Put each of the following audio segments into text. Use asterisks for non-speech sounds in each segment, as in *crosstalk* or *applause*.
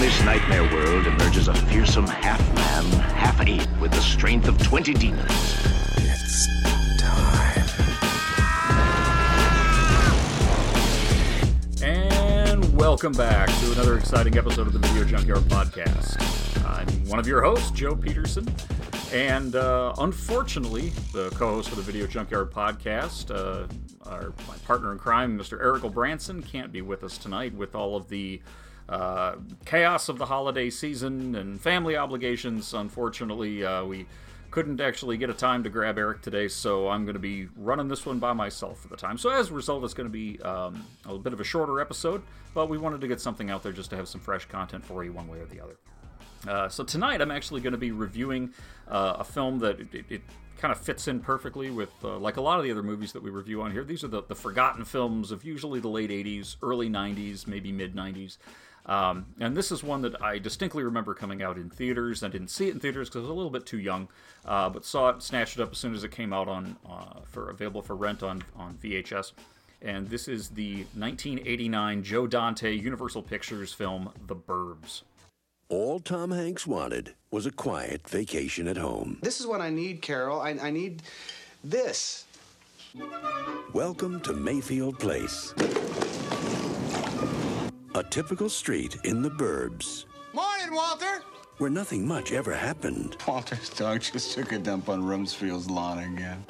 From this nightmare world emerges a fearsome half-man, half-ape with the strength of 20 demons. It's time. And welcome back to another exciting episode of the Video Junkyard Podcast. I'm one of your hosts, Joe Peterson, and uh, unfortunately, the co-host of the Video Junkyard Podcast, uh, our my partner in crime, Mr. Erik Branson, can't be with us tonight with all of the uh, chaos of the holiday season and family obligations. Unfortunately, uh, we couldn't actually get a time to grab Erik today, so I'm going to be running this one by myself for the time. So as a result, it's going to be um, a bit of a shorter episode, but we wanted to get something out there just to have some fresh content for you one way or the other. Uh, so tonight, I'm actually going to be reviewing uh, a film that it, it, it kind of fits in perfectly with, uh, like a lot of the other movies that we review on here. These are the, the forgotten films of usually the late 80s, early 90s, maybe mid 90s. Um, and this is one that I distinctly remember coming out in theaters. I didn't see it in theaters because I was a little bit too young, uh, but saw it, snatched it up as soon as it came out on uh, for available for rent on on VHS. And this is the 1989 Joe Dante Universal Pictures film The Burbs. All Tom Hanks wanted was a quiet vacation at home. This is what I need, Carol. I, I need this. Welcome to Mayfield Place. A typical street in the burbs Morning, Walter. where nothing much ever happened Walter's dog just took a dump on Rumsfield's lawn again.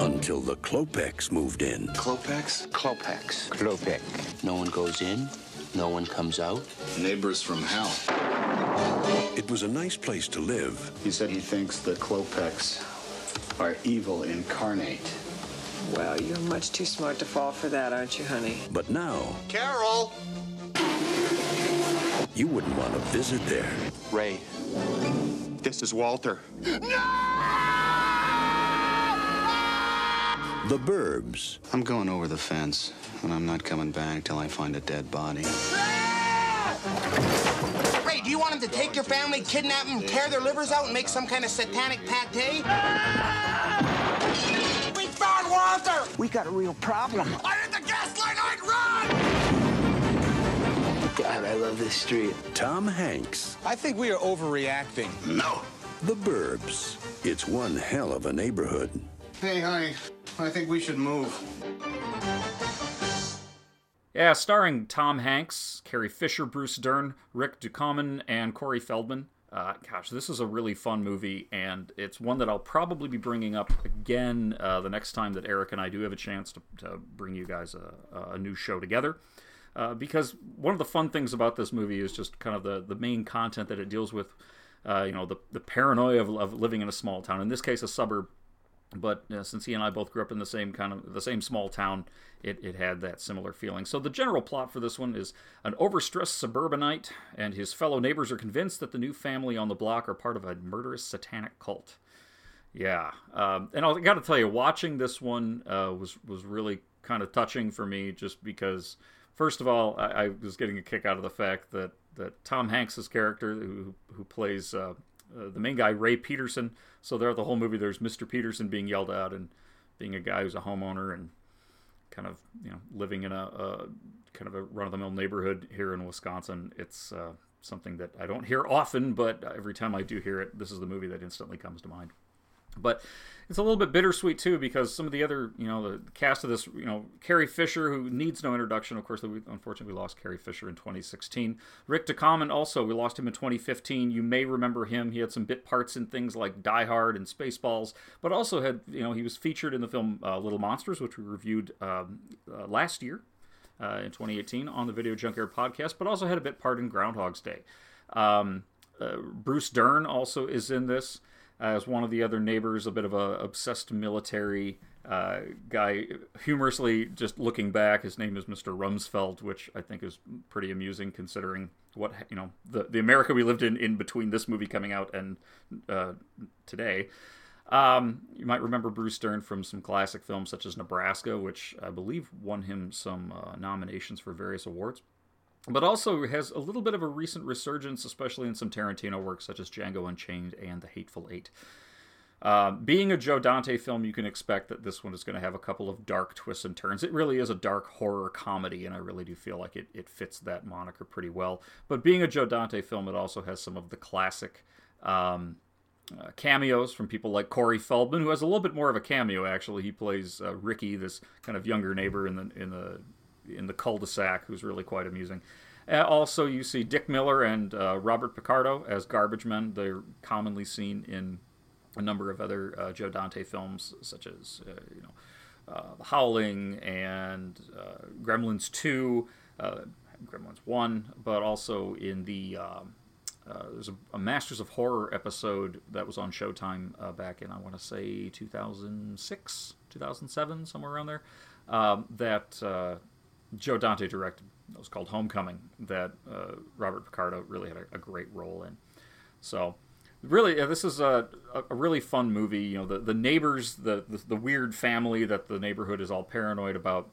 until the Klopeks moved in. Klopeks? Klopeks. Klopek. No one goes in, no one comes out. Neighbors from hell. It was a nice place to live, He said he thinks the Klopeks are evil incarnate. Well, you're much too smart to fall for that, aren't you, honey? but now Carol. You wouldn't want to visit there. Ray. This is Walter. No! The Burbs, I'm going over the fence, and I'm not coming back till I find a dead body. Ray, do you want him to take your family, kidnap them, tear their livers out, and make some kind of satanic pate? We found Walter! We got a real problem. I hit the gas line, I'd run! God, I love this street. Tom Hanks, I think we are overreacting. No. The Burbs. It's one hell of a neighborhood. Hey, honey, I think we should move. Yeah, starring Tom Hanks, Carrie Fisher, Bruce Dern, Rick Ducommun, and Corey Feldman. Uh, gosh, this is a really fun movie, and it's one that I'll probably be bringing up again uh, the next time that Erik and I do have a chance to, to bring you guys a, a new show together. Uh, because one of the fun things about this movie is just kind of the, the main content that it deals with. Uh, you know, the, the paranoia of, of living in a small town. In this case, a suburb but uh, since he and I both grew up in the same kind of the same small town, it, it had that similar feeling. So the general plot for this one is an overstressed suburbanite and his fellow neighbors are convinced that the new family on the block are part of a murderous satanic cult. Yeah, um, and I got to tell you, watching this one uh, was was really kind of touching for me, just because. First of all, I, I was getting a kick out of the fact that, that Tom Hanks's character, who who plays uh, uh, the main guy, Ray Peterson. So throughout the whole movie, there's Mr. Peterson being yelled at and being a guy who's a homeowner and kind of you know living in a, a kind of a run-of-the-mill neighborhood here in Wisconsin. It's uh, something that I don't hear often, but every time I do hear it, this is the movie that instantly comes to mind. But it's a little bit bittersweet too because some of the other, you know, the cast of this, you know, Carrie Fisher, who needs no introduction. Of course, we, unfortunately, we lost Carrie Fisher in 2016. Rick Ducommun also, we lost him in 2015. You may remember him. He had some bit parts in things like Die Hard and Spaceballs, but also had, you know, he was featured in the film uh, Little Monsters, which we reviewed um, uh, last year uh, in 2018 on the Video Junkyard podcast, but also had a bit part in Groundhog's Day. Um, uh, Bruce Dern also is in this as one of the other neighbors, a bit of a obsessed military uh, guy humorously just looking back. His name is Mr. Rumsfeld, which I think is pretty amusing considering what you know the the America we lived in in between this movie coming out and uh, today. Um, you might remember Bruce Dern from some classic films such as Nebraska, which I believe won him some uh, nominations for various awards. But also has a little bit of a recent resurgence, especially in some Tarantino works such as Django Unchained and The Hateful Eight. Uh, being a Joe Dante film, you can expect that this one is going to have a couple of dark twists and turns. It really is a dark horror comedy, and I really do feel like it, it fits that moniker pretty well. But being a Joe Dante film, it also has some of the classic um, uh, cameos from people like Corey Feldman, who has a little bit more of a cameo. Actually, he plays uh, Ricky, this kind of younger neighbor in the in the in the cul-de-sac, who's really quite amusing. Uh, also, you see Dick Miller and uh, Robert Picardo as garbage men. They're commonly seen in a number of other uh, Joe Dante films, such as uh, you know, uh, The Howling and uh, Gremlins Two, Gremlins One, but also in the um, there's a, a, Masters of Horror episode that was on Showtime back in I want to say 2006, 2007, somewhere around there. Um, that Joe Dante directed. It was called Homecoming. That Robert Picardo really had a, a great role in. So really yeah, this is a, a really fun movie you know the, the neighbors the, the, the weird family that the neighborhood is all paranoid about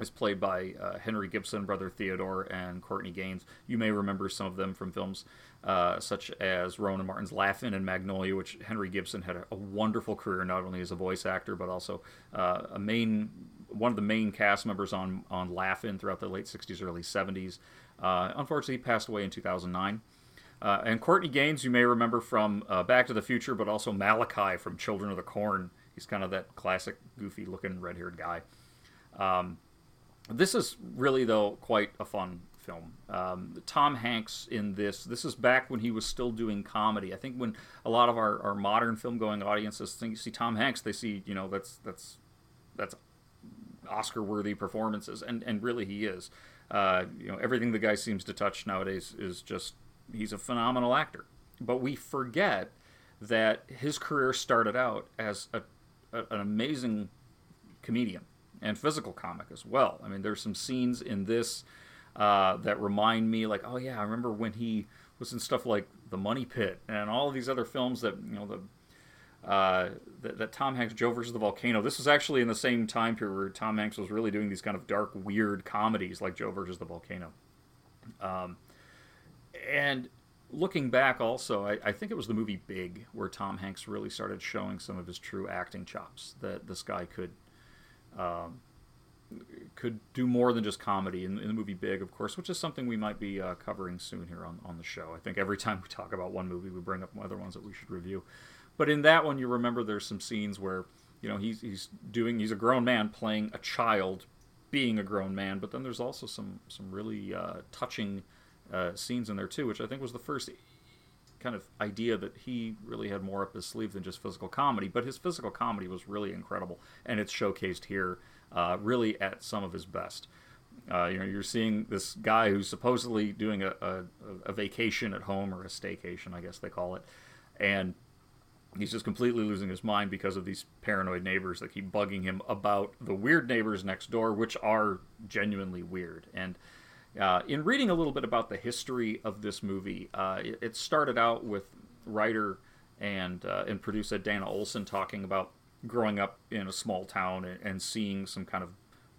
is played by uh, henry gibson brother theodore and courtney Gaines. you may remember some of them from films uh, such as rowan martin's laugh-in and magnolia which henry gibson had a, a, wonderful career not only as a voice actor but also uh, a main one of the main cast members on on laugh-in throughout the late 60s early 70s uh, unfortunately passed away in 2009 uh, and Courtney Gaines, you may remember from uh, Back to the Future, but also Malachi from Children of the Corn. He's kind of that classic, goofy looking red haired guy. Um, this is really, though, quite a fun film. Um, Tom Hanks in this, this is back when he was still doing comedy. I think when a lot of our, our modern film going audiences think, see Tom Hanks, they see, you know, that's, that's, that's Oscar worthy performances. And, and really, he is. Uh, you know, everything the guy seems to touch nowadays is just he's a phenomenal actor. But we forget that his career started out as a, a, an amazing comedian and physical comic as well. I mean, there's some scenes in this uh, that remind me, like, oh yeah, I remember when he was in stuff like The Money Pit and all these other films that you know the. Uh, that, that, Tom Hanks, Joe versus the Volcano. This was actually in the same time period where Tom Hanks was really doing these kind of dark, weird comedies like Joe versus the Volcano. Um, and looking back, also, I, I, think it was the movie Big where Tom Hanks really started showing some of his true acting chops. That this guy could um, could do more than just comedy in, in, the movie Big, of course, which is something we might be uh, covering soon here on, on the show. I think every *laughs* time we talk about one movie, we bring up other ones that we should review. But in that one, you remember there's some scenes where you know he's he's doing he's a grown man playing a child, being a grown man. But then there's also some some really uh, touching uh, scenes in there too, which I think was the first kind of idea that he really had more up his sleeve than just physical comedy. But his physical comedy was really incredible, and it's showcased here uh, really at some of his best. Uh, you know, you're seeing this guy who's supposedly doing a, a, a, vacation at home or a staycation, I guess they call it, and he's just completely losing his mind because of these paranoid neighbors that keep bugging him about the weird neighbors next door, which are genuinely weird. And uh, in reading a little bit about the history of this movie, uh, it, it, started out with writer and uh, and producer Dana Olson talking about growing up in a small town and, and, seeing some kind of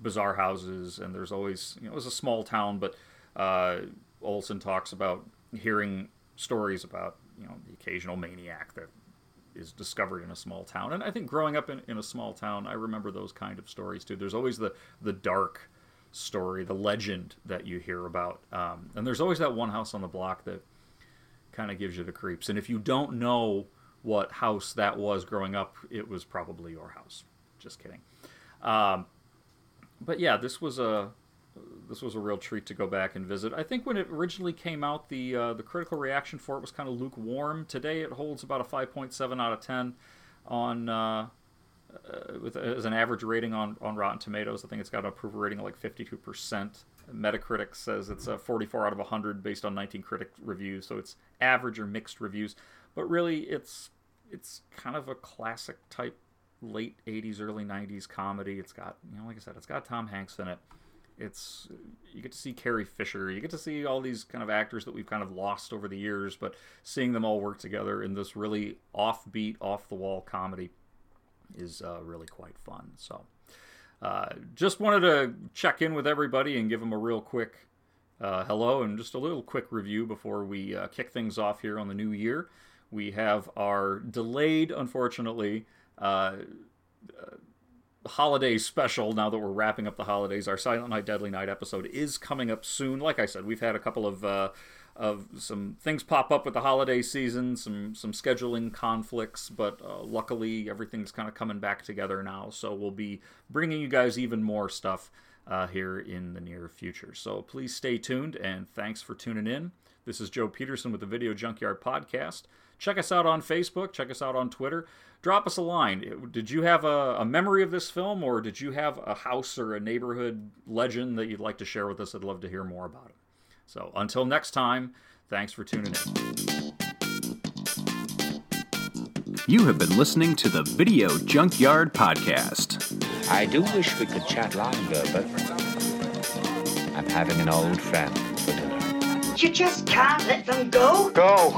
bizarre houses. And there's always, you know, it was a small town, but uh, Olson talks about hearing stories about, you know, the occasional maniac that is discovered in a small town. And I think growing up in, in a small town, I remember those kind of stories too. There's always the the dark story, the legend that you hear about. Um, and there's always that one house on the block that kind of gives you the creeps. And if you don't know what house that was growing up, it was probably your house. Just kidding. Um, but yeah, this was a this was a real treat to go back and visit. I think when it originally came out, the uh, the critical reaction for it was kind of lukewarm. Today, it holds about a 5.7 out of 10 on uh, uh, with as an average rating on, on Rotten Tomatoes. I think it's got an approval rating of like 52%. Metacritic says it's a 44 out of 100 based on 19 critic reviews, so it's average or mixed reviews. But really, it's it's kind of a classic type late 80s, early 90s comedy. It's got, you know, like I said, it's got Tom Hanks in it. It's you get to see Carrie Fisher, you get to see all these kind of actors that we've kind of lost over the years, but seeing them all work together in this really offbeat, off the wall comedy is uh, really quite fun. So, uh, just wanted to check in with everybody and give them a real quick uh, hello and just a little quick review before we uh, kick things off here on the new year. We have our delayed, unfortunately, uh, holiday special now that we're wrapping up the holidays. Our Silent Night, Deadly Night episode is coming up soon. Like I said, we've had a couple of. Uh, of some things pop up with the holiday season, some some scheduling conflicts, but uh, luckily everything's kind of coming back together now. So we'll be bringing you guys even more stuff uh, here in the near future. So please stay tuned and thanks for tuning in. This is Joe Peterson with the Video Junkyard Podcast. Check us out on Facebook. Check us out on Twitter. Drop us a line. Did you have a, a, memory of this film, or did you have a house or a neighborhood legend that you'd like to share with us? I'd love to hear more about it. So until next time, thanks for tuning in. You have been listening to the Video Junkyard Podcast. I do wish we could chat longer, but I'm having an old friend for dinner. You just can't let them go. Go!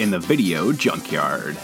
in the video junkyard.